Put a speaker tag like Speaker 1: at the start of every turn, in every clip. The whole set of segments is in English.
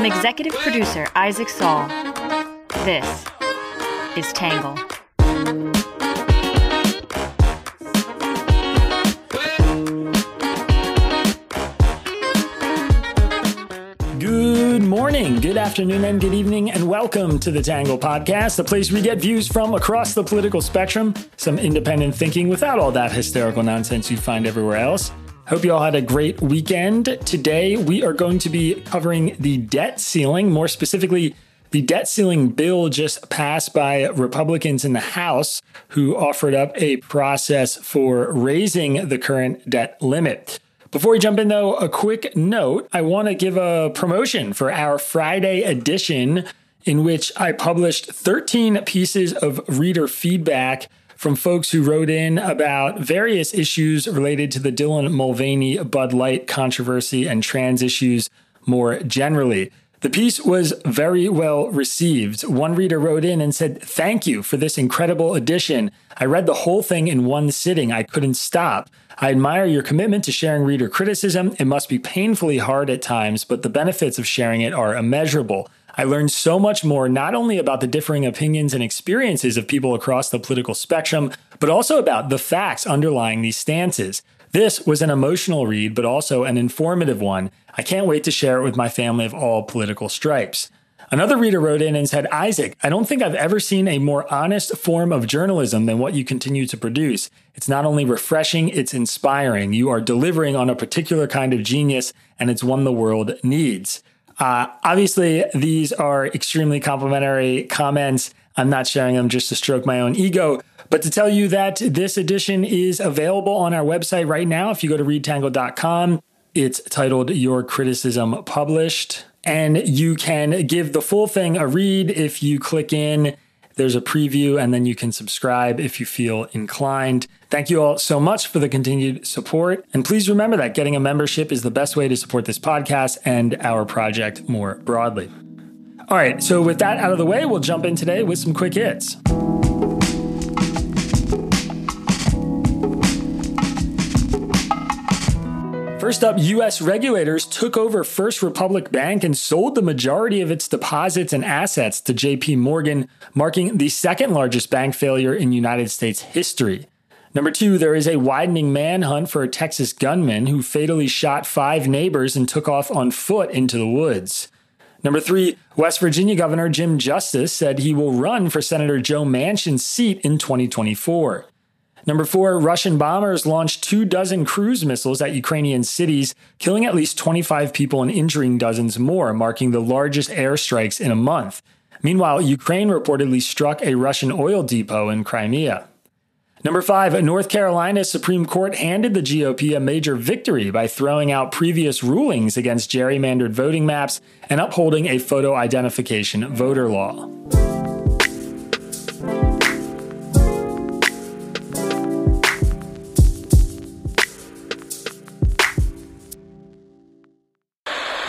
Speaker 1: From executive producer Isaac Saul, this is Tangle.
Speaker 2: Good morning, good afternoon, and good evening, and welcome to the Tangle Podcast, the place we get views from across the political spectrum, some independent thinking without all that hysterical nonsense you find everywhere else. Hope you all had a great weekend. Today, we are going to be covering the debt ceiling, more specifically, the debt ceiling bill just passed by Republicans in the House, who offered up a process for raising the current debt limit. Before we jump in, though, a quick note I want to give a promotion for our Friday edition, in which I published 13 pieces of reader feedback from folks who wrote in about various issues related to the Dylan Mulvaney Bud Light controversy and trans issues more generally. The piece was very well received. One reader wrote in and said, Thank you for this incredible edition. I read the whole thing in one sitting. I couldn't stop. I admire your commitment to sharing reader criticism. It must be painfully hard at times, but the benefits of sharing it are immeasurable. I learned so much more, not only about the differing opinions and experiences of people across the political spectrum, but also about the facts underlying these stances. This was an emotional read, but also an informative one. I can't wait to share it with my family of all political stripes. Another reader wrote in and said, Isaac, I don't think I've ever seen a more honest form of journalism than what you continue to produce. It's not only refreshing, it's inspiring. You are delivering on a particular kind of genius, and it's one the world needs. Uh, obviously, these are extremely complimentary comments. I'm not sharing them just to stroke my own ego, but to tell you that this edition is available on our website right now. If you go to readtangle.com, it's titled Your Criticism Published. And you can give the full thing a read if you click in there's a preview, and then you can subscribe if you feel inclined. Thank you all so much for the continued support. And please remember that getting a membership is the best way to support this podcast and our project more broadly. All right, so with that out of the way, we'll jump in today with some quick hits. First up, U.S. regulators took over First Republic Bank and sold the majority of its deposits and assets to JP Morgan, marking the second largest bank failure in United States history. Number two, there is a widening manhunt for a Texas gunman who fatally shot five neighbors and took off on foot into the woods. Number three, West Virginia Governor Jim Justice said he will run for Senator Joe Manchin's seat in 2024. Number four, Russian bombers launched two dozen cruise missiles at Ukrainian cities, killing at least 25 people and injuring dozens more, marking the largest airstrikes in a month. Meanwhile, Ukraine reportedly struck a Russian oil depot in Crimea. Number five, North Carolina's Supreme Court handed the GOP a major victory by throwing out previous rulings against gerrymandered voting maps and upholding a photo identification voter law.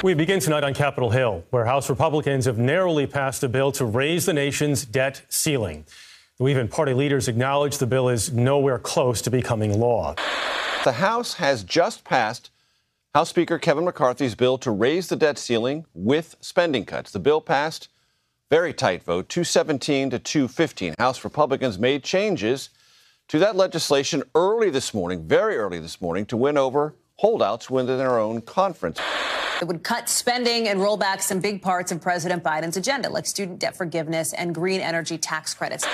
Speaker 3: We begin tonight on Capitol Hill, where House Republicans have narrowly passed a bill to raise the nation's debt ceiling. Even party leaders acknowledge the bill is nowhere close to becoming law.
Speaker 4: The House has just passed House Speaker Kevin McCarthy's bill to raise the debt ceiling with spending cuts. The bill passed very tight vote, 217 to 215. House Republicans made changes to that legislation early this morning, very early this morning, to win over holdouts within their own conference.
Speaker 5: It would cut spending and roll back some big parts of President Biden's agenda, like student debt forgiveness and green energy tax credits.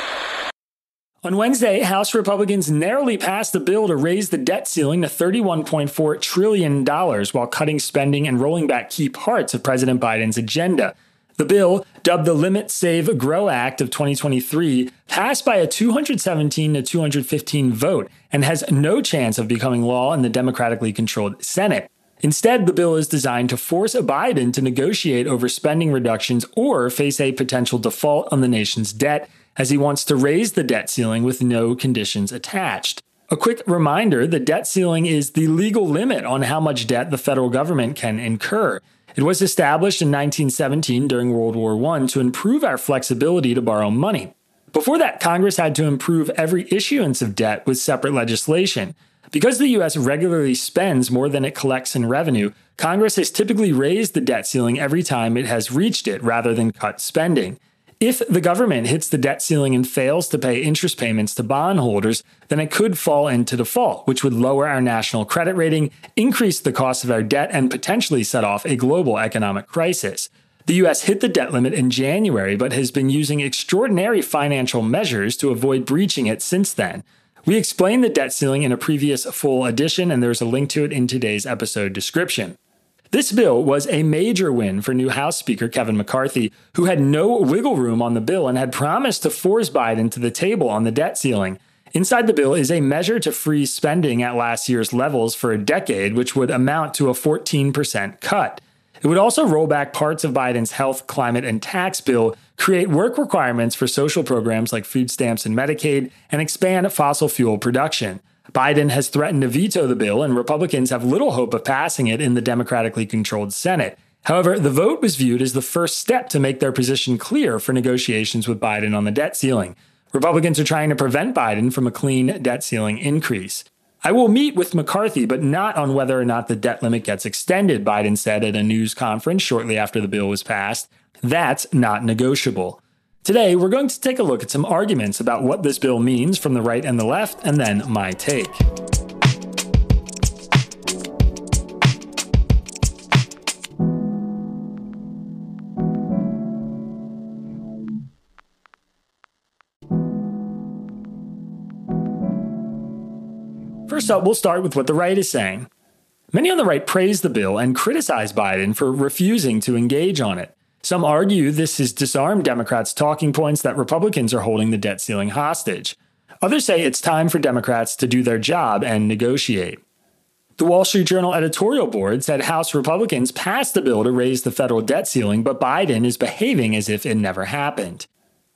Speaker 2: On Wednesday, House Republicans narrowly passed a bill to raise the debt ceiling to $31.4 trillion while cutting spending and rolling back key parts of President Biden's agenda. The bill, dubbed the Limit Save Grow Act of 2023, passed by a 217 to 215 vote and has no chance of becoming law in the democratically controlled Senate. Instead, the bill is designed to force Biden to negotiate over spending reductions or face a potential default on the nation's debt, as he wants to raise the debt ceiling with no conditions attached. A quick reminder the debt ceiling is the legal limit on how much debt the federal government can incur. It was established in 1917 during World War I to improve our flexibility to borrow money. Before that, Congress had to improve every issuance of debt with separate legislation. Because the US regularly spends more than it collects in revenue, Congress has typically raised the debt ceiling every time it has reached it rather than cut spending. If the government hits the debt ceiling and fails to pay interest payments to bondholders, then it could fall into default, which would lower our national credit rating, increase the cost of our debt, and potentially set off a global economic crisis. The US hit the debt limit in January, but has been using extraordinary financial measures to avoid breaching it since then. We explained the debt ceiling in a previous full edition, and there's a link to it in today's episode description. This bill was a major win for new House Speaker Kevin McCarthy, who had no wiggle room on the bill and had promised to force Biden to the table on the debt ceiling. Inside the bill is a measure to freeze spending at last year's levels for a decade, which would amount to a 14% cut. It would also roll back parts of Biden's health, climate, and tax bill, create work requirements for social programs like food stamps and Medicaid, and expand fossil fuel production. Biden has threatened to veto the bill, and Republicans have little hope of passing it in the democratically controlled Senate. However, the vote was viewed as the first step to make their position clear for negotiations with Biden on the debt ceiling. Republicans are trying to prevent Biden from a clean debt ceiling increase. I will meet with McCarthy, but not on whether or not the debt limit gets extended, Biden said at a news conference shortly after the bill was passed. That's not negotiable. Today, we're going to take a look at some arguments about what this bill means from the right and the left, and then my take. First up, we'll start with what the right is saying. Many on the right praise the bill and criticize Biden for refusing to engage on it. Some argue this has disarmed Democrats' talking points that Republicans are holding the debt ceiling hostage. Others say it's time for Democrats to do their job and negotiate. The Wall Street Journal editorial board said House Republicans passed the bill to raise the federal debt ceiling, but Biden is behaving as if it never happened.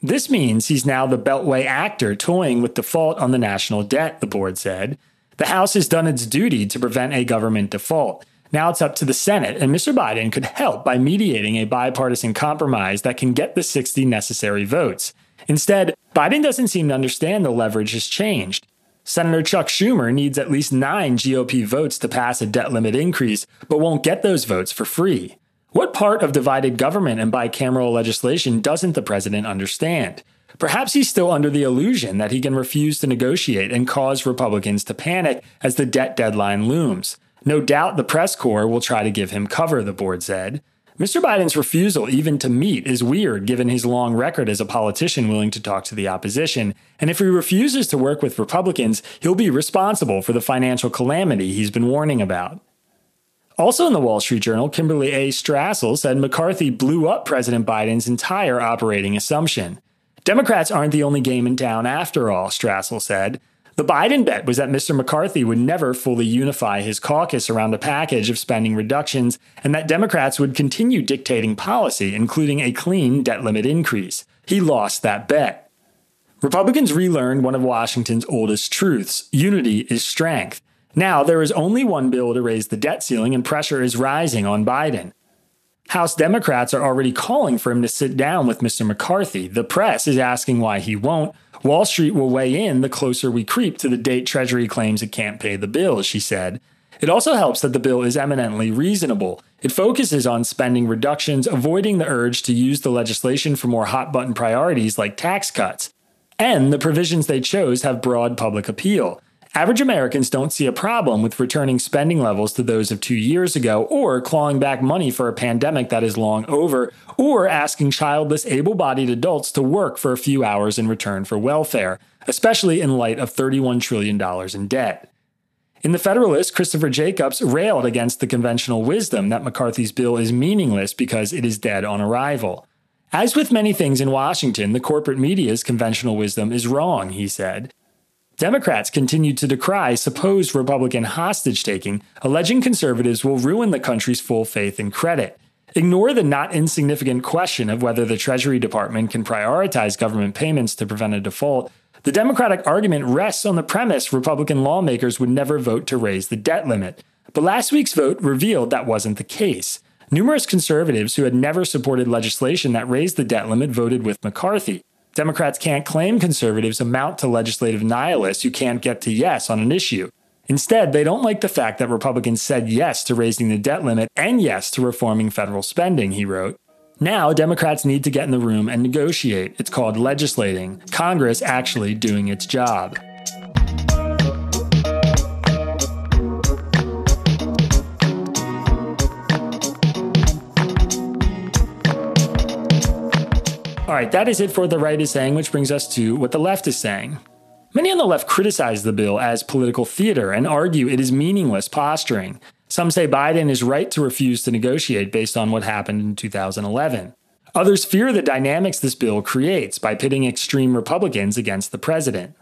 Speaker 2: This means he's now the Beltway actor toying with default on the national debt, the board said. The House has done its duty to prevent a government default. Now it's up to the Senate, and Mr. Biden could help by mediating a bipartisan compromise that can get the 60 necessary votes. Instead, Biden doesn't seem to understand the leverage has changed. Senator Chuck Schumer needs at least nine GOP votes to pass a debt limit increase, but won't get those votes for free. What part of divided government and bicameral legislation doesn't the president understand? Perhaps he's still under the illusion that he can refuse to negotiate and cause Republicans to panic as the debt deadline looms. No doubt the press corps will try to give him cover, the board said. Mr. Biden's refusal even to meet is weird given his long record as a politician willing to talk to the opposition. And if he refuses to work with Republicans, he'll be responsible for the financial calamity he's been warning about. Also in the Wall Street Journal, Kimberly A. Strassel said McCarthy blew up President Biden's entire operating assumption. Democrats aren't the only game in town after all, Strassel said. The Biden bet was that Mr. McCarthy would never fully unify his caucus around a package of spending reductions and that Democrats would continue dictating policy, including a clean debt limit increase. He lost that bet. Republicans relearned one of Washington's oldest truths unity is strength. Now, there is only one bill to raise the debt ceiling, and pressure is rising on Biden. House Democrats are already calling for him to sit down with Mr. McCarthy. The press is asking why he won't. Wall Street will weigh in the closer we creep to the date Treasury claims it can't pay the bill, she said. It also helps that the bill is eminently reasonable. It focuses on spending reductions, avoiding the urge to use the legislation for more hot button priorities like tax cuts. And the provisions they chose have broad public appeal. Average Americans don't see a problem with returning spending levels to those of two years ago, or clawing back money for a pandemic that is long over, or asking childless, able bodied adults to work for a few hours in return for welfare, especially in light of $31 trillion in debt. In The Federalist, Christopher Jacobs railed against the conventional wisdom that McCarthy's bill is meaningless because it is dead on arrival. As with many things in Washington, the corporate media's conventional wisdom is wrong, he said. Democrats continued to decry supposed Republican hostage taking, alleging conservatives will ruin the country's full faith and credit. Ignore the not insignificant question of whether the Treasury Department can prioritize government payments to prevent a default. The Democratic argument rests on the premise Republican lawmakers would never vote to raise the debt limit. But last week's vote revealed that wasn't the case. Numerous conservatives who had never supported legislation that raised the debt limit voted with McCarthy. Democrats can't claim conservatives amount to legislative nihilists who can't get to yes on an issue. Instead, they don't like the fact that Republicans said yes to raising the debt limit and yes to reforming federal spending, he wrote. Now, Democrats need to get in the room and negotiate. It's called legislating, Congress actually doing its job. Right, that is it for what the right is saying, which brings us to what the left is saying. Many on the left criticize the bill as political theater and argue it is meaningless posturing. Some say Biden is right to refuse to negotiate based on what happened in 2011. Others fear the dynamics this bill creates by pitting extreme Republicans against the president.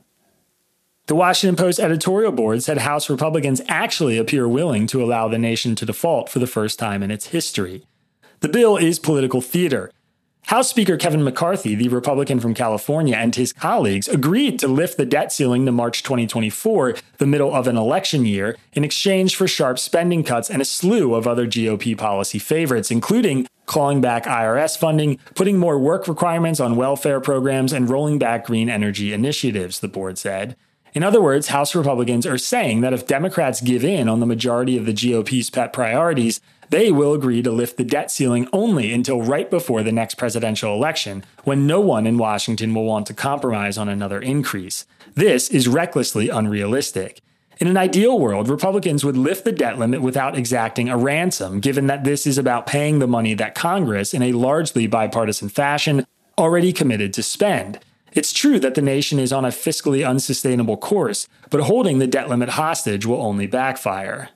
Speaker 2: The Washington Post editorial board said House Republicans actually appear willing to allow the nation to default for the first time in its history. The bill is political theater, House Speaker Kevin McCarthy, the Republican from California, and his colleagues agreed to lift the debt ceiling to March 2024, the middle of an election year, in exchange for sharp spending cuts and a slew of other GOP policy favorites, including clawing back IRS funding, putting more work requirements on welfare programs, and rolling back green energy initiatives, the board said. In other words, House Republicans are saying that if Democrats give in on the majority of the GOP's pet priorities, they will agree to lift the debt ceiling only until right before the next presidential election, when no one in Washington will want to compromise on another increase. This is recklessly unrealistic. In an ideal world, Republicans would lift the debt limit without exacting a ransom, given that this is about paying the money that Congress, in a largely bipartisan fashion, already committed to spend. It's true that the nation is on a fiscally unsustainable course, but holding the debt limit hostage will only backfire.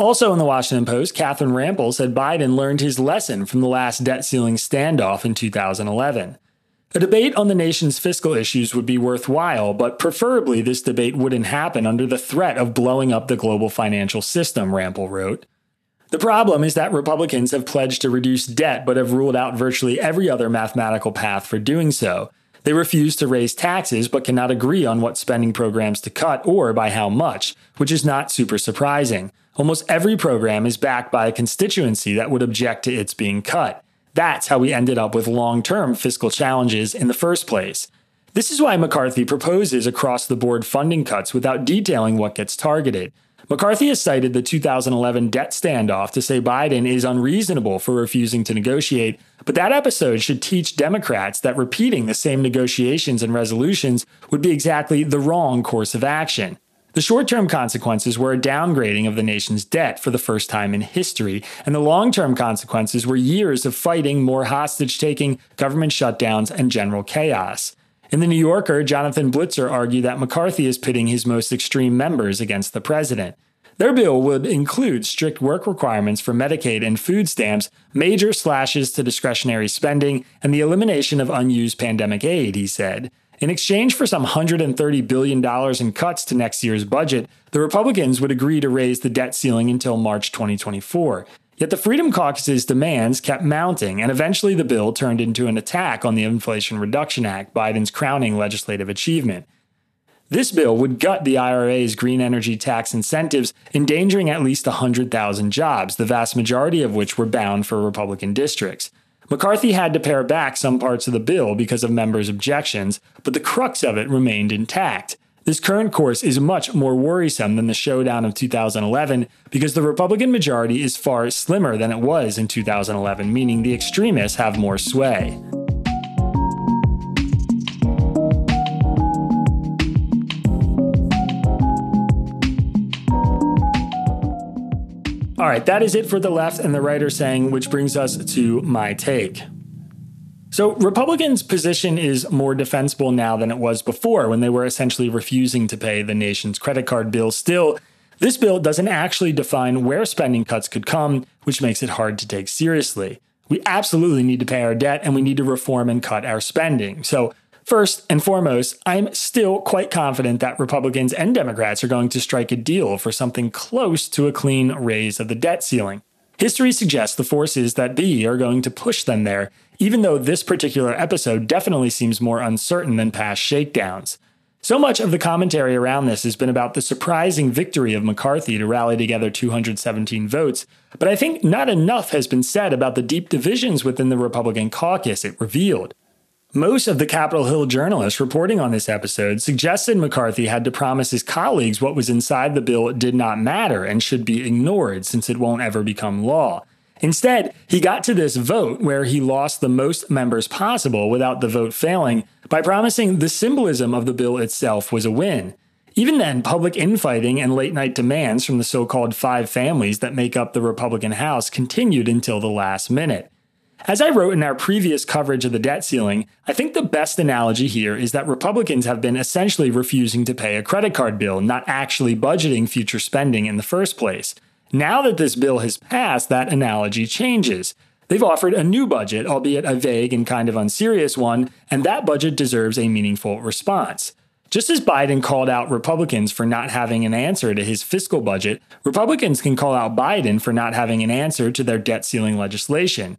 Speaker 2: Also in the Washington Post, Catherine Rampell said Biden learned his lesson from the last debt ceiling standoff in 2011. A debate on the nation's fiscal issues would be worthwhile, but preferably this debate wouldn't happen under the threat of blowing up the global financial system, Rampell wrote. The problem is that Republicans have pledged to reduce debt but have ruled out virtually every other mathematical path for doing so. They refuse to raise taxes but cannot agree on what spending programs to cut or by how much, which is not super surprising. Almost every program is backed by a constituency that would object to its being cut. That's how we ended up with long term fiscal challenges in the first place. This is why McCarthy proposes across the board funding cuts without detailing what gets targeted. McCarthy has cited the 2011 debt standoff to say Biden is unreasonable for refusing to negotiate, but that episode should teach Democrats that repeating the same negotiations and resolutions would be exactly the wrong course of action. The short term consequences were a downgrading of the nation's debt for the first time in history, and the long term consequences were years of fighting, more hostage taking, government shutdowns, and general chaos. In The New Yorker, Jonathan Blitzer argued that McCarthy is pitting his most extreme members against the president. Their bill would include strict work requirements for Medicaid and food stamps, major slashes to discretionary spending, and the elimination of unused pandemic aid, he said. In exchange for some $130 billion in cuts to next year's budget, the Republicans would agree to raise the debt ceiling until March 2024. Yet the Freedom Caucus's demands kept mounting, and eventually the bill turned into an attack on the Inflation Reduction Act, Biden's crowning legislative achievement. This bill would gut the IRA's green energy tax incentives, endangering at least 100,000 jobs, the vast majority of which were bound for Republican districts. McCarthy had to pare back some parts of the bill because of members' objections, but the crux of it remained intact. This current course is much more worrisome than the showdown of 2011 because the Republican majority is far slimmer than it was in 2011, meaning the extremists have more sway. Right, that is it for the left and the right are saying, which brings us to my take. So, Republicans' position is more defensible now than it was before when they were essentially refusing to pay the nation's credit card bill. Still, this bill doesn't actually define where spending cuts could come, which makes it hard to take seriously. We absolutely need to pay our debt and we need to reform and cut our spending. So, First and foremost, I'm still quite confident that Republicans and Democrats are going to strike a deal for something close to a clean raise of the debt ceiling. History suggests the forces that be are going to push them there, even though this particular episode definitely seems more uncertain than past shakedowns. So much of the commentary around this has been about the surprising victory of McCarthy to rally together 217 votes, but I think not enough has been said about the deep divisions within the Republican caucus it revealed. Most of the Capitol Hill journalists reporting on this episode suggested McCarthy had to promise his colleagues what was inside the bill did not matter and should be ignored since it won't ever become law. Instead, he got to this vote where he lost the most members possible without the vote failing by promising the symbolism of the bill itself was a win. Even then, public infighting and late night demands from the so called five families that make up the Republican House continued until the last minute. As I wrote in our previous coverage of the debt ceiling, I think the best analogy here is that Republicans have been essentially refusing to pay a credit card bill, not actually budgeting future spending in the first place. Now that this bill has passed, that analogy changes. They've offered a new budget, albeit a vague and kind of unserious one, and that budget deserves a meaningful response. Just as Biden called out Republicans for not having an answer to his fiscal budget, Republicans can call out Biden for not having an answer to their debt ceiling legislation.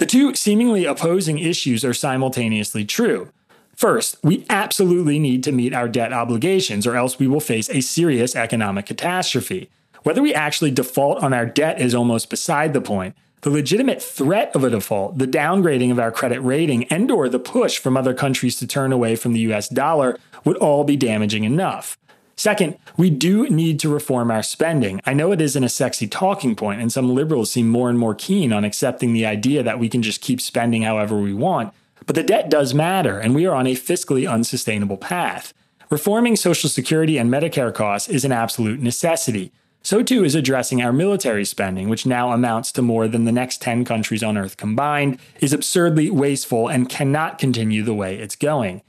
Speaker 2: The two seemingly opposing issues are simultaneously true. First, we absolutely need to meet our debt obligations, or else we will face a serious economic catastrophe. Whether we actually default on our debt is almost beside the point. The legitimate threat of a default, the downgrading of our credit rating, and or the push from other countries to turn away from the US dollar would all be damaging enough. Second, we do need to reform our spending. I know it isn't a sexy talking point, and some liberals seem more and more keen on accepting the idea that we can just keep spending however we want. But the debt does matter, and we are on a fiscally unsustainable path. Reforming Social Security and Medicare costs is an absolute necessity. So too is addressing our military spending, which now amounts to more than the next 10 countries on Earth combined, is absurdly wasteful and cannot continue the way it's going.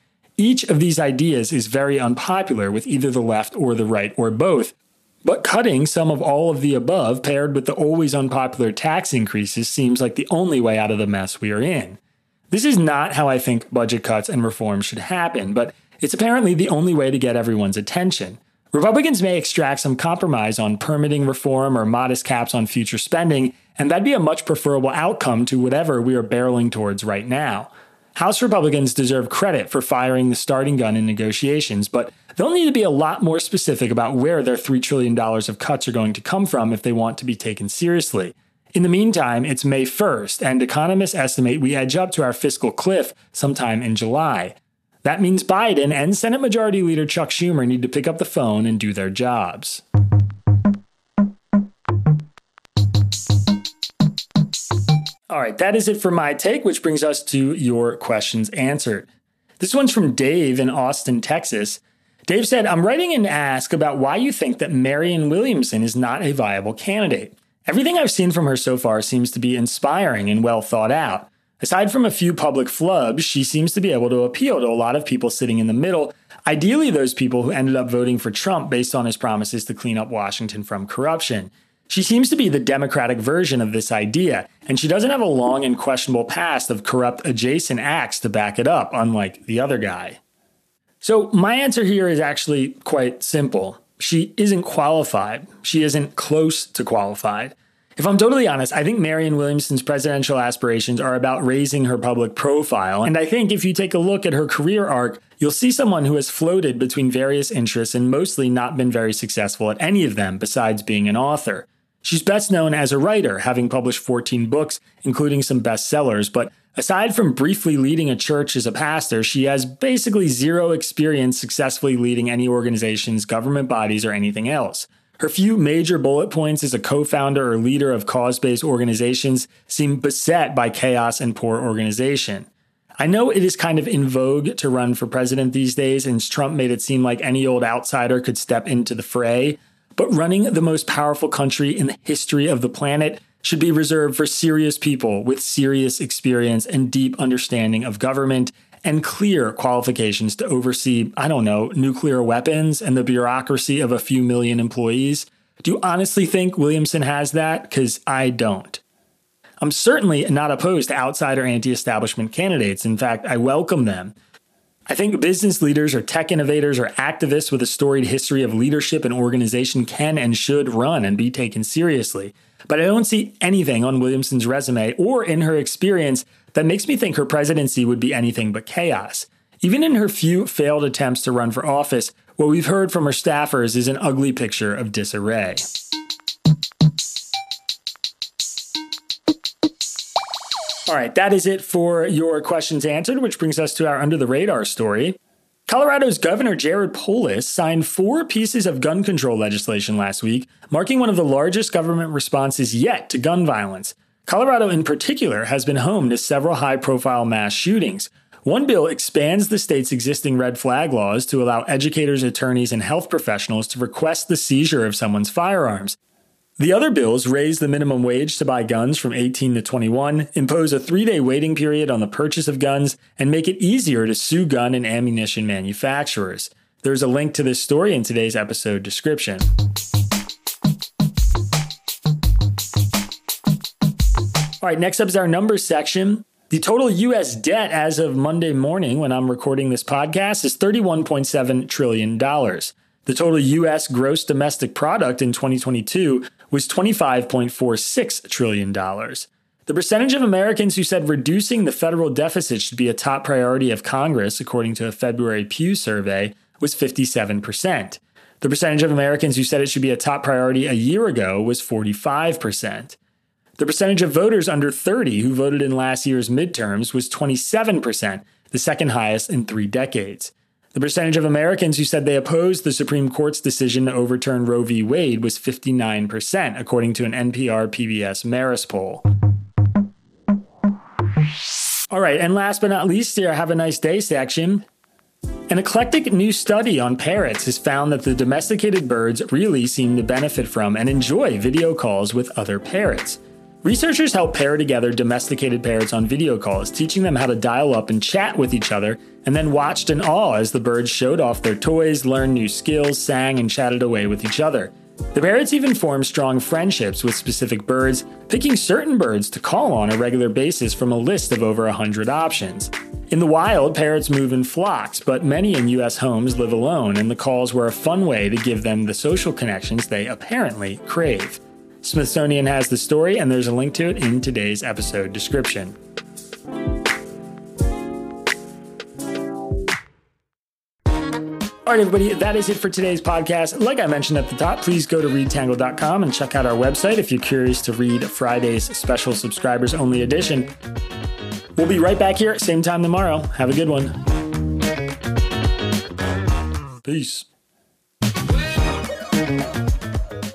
Speaker 2: Each of these ideas is very unpopular with either the left or the right or both. But cutting some of all of the above paired with the always unpopular tax increases seems like the only way out of the mess we are in. This is not how I think budget cuts and reforms should happen, but it's apparently the only way to get everyone's attention. Republicans may extract some compromise on permitting reform or modest caps on future spending, and that'd be a much preferable outcome to whatever we are barreling towards right now. House Republicans deserve credit for firing the starting gun in negotiations, but they'll need to be a lot more specific about where their $3 trillion of cuts are going to come from if they want to be taken seriously. In the meantime, it's May 1st, and economists estimate we edge up to our fiscal cliff sometime in July. That means Biden and Senate Majority Leader Chuck Schumer need to pick up the phone and do their jobs. All right, that is it for my take, which brings us to your questions answered. This one's from Dave in Austin, Texas. Dave said, I'm writing in ask about why you think that Marianne Williamson is not a viable candidate. Everything I've seen from her so far seems to be inspiring and well thought out. Aside from a few public flubs, she seems to be able to appeal to a lot of people sitting in the middle, ideally, those people who ended up voting for Trump based on his promises to clean up Washington from corruption. She seems to be the Democratic version of this idea, and she doesn't have a long and questionable past of corrupt adjacent acts to back it up, unlike the other guy. So, my answer here is actually quite simple. She isn't qualified. She isn't close to qualified. If I'm totally honest, I think Marianne Williamson's presidential aspirations are about raising her public profile. And I think if you take a look at her career arc, you'll see someone who has floated between various interests and mostly not been very successful at any of them besides being an author. She's best known as a writer, having published 14 books, including some bestsellers, but aside from briefly leading a church as a pastor, she has basically zero experience successfully leading any organizations, government bodies, or anything else. Her few major bullet points as a co founder or leader of cause based organizations seem beset by chaos and poor organization. I know it is kind of in vogue to run for president these days, and Trump made it seem like any old outsider could step into the fray. But running the most powerful country in the history of the planet should be reserved for serious people with serious experience and deep understanding of government and clear qualifications to oversee, I don't know, nuclear weapons and the bureaucracy of a few million employees. Do you honestly think Williamson has that? Because I don't. I'm certainly not opposed to outsider anti establishment candidates. In fact, I welcome them. I think business leaders or tech innovators or activists with a storied history of leadership and organization can and should run and be taken seriously. But I don't see anything on Williamson's resume or in her experience that makes me think her presidency would be anything but chaos. Even in her few failed attempts to run for office, what we've heard from her staffers is an ugly picture of disarray. All right, that is it for your questions answered, which brings us to our under the radar story. Colorado's Governor Jared Polis signed four pieces of gun control legislation last week, marking one of the largest government responses yet to gun violence. Colorado, in particular, has been home to several high profile mass shootings. One bill expands the state's existing red flag laws to allow educators, attorneys, and health professionals to request the seizure of someone's firearms. The other bills raise the minimum wage to buy guns from 18 to 21, impose a three day waiting period on the purchase of guns, and make it easier to sue gun and ammunition manufacturers. There's a link to this story in today's episode description. All right, next up is our numbers section. The total US debt as of Monday morning, when I'm recording this podcast, is $31.7 trillion. The total US gross domestic product in 2022 was $25.46 trillion. The percentage of Americans who said reducing the federal deficit should be a top priority of Congress, according to a February Pew survey, was 57%. The percentage of Americans who said it should be a top priority a year ago was 45%. The percentage of voters under 30 who voted in last year's midterms was 27%, the second highest in three decades. The percentage of Americans who said they opposed the Supreme Court's decision to overturn Roe v. Wade was 59%, according to an NPR PBS Marist poll. All right, and last but not least, here, have a nice day section. An eclectic new study on parrots has found that the domesticated birds really seem to benefit from and enjoy video calls with other parrots. Researchers help pair together domesticated parrots on video calls, teaching them how to dial up and chat with each other, and then watched in awe as the birds showed off their toys, learned new skills, sang, and chatted away with each other. The parrots even formed strong friendships with specific birds, picking certain birds to call on a regular basis from a list of over 100 options. In the wild, parrots move in flocks, but many in US homes live alone, and the calls were a fun way to give them the social connections they apparently crave. Smithsonian has the story, and there's a link to it in today's episode description. All right, everybody, that is it for today's podcast. Like I mentioned at the top, please go to readtangle.com and check out our website if you're curious to read Friday's special subscribers only edition. We'll be right back here, same time tomorrow. Have a good one. Peace.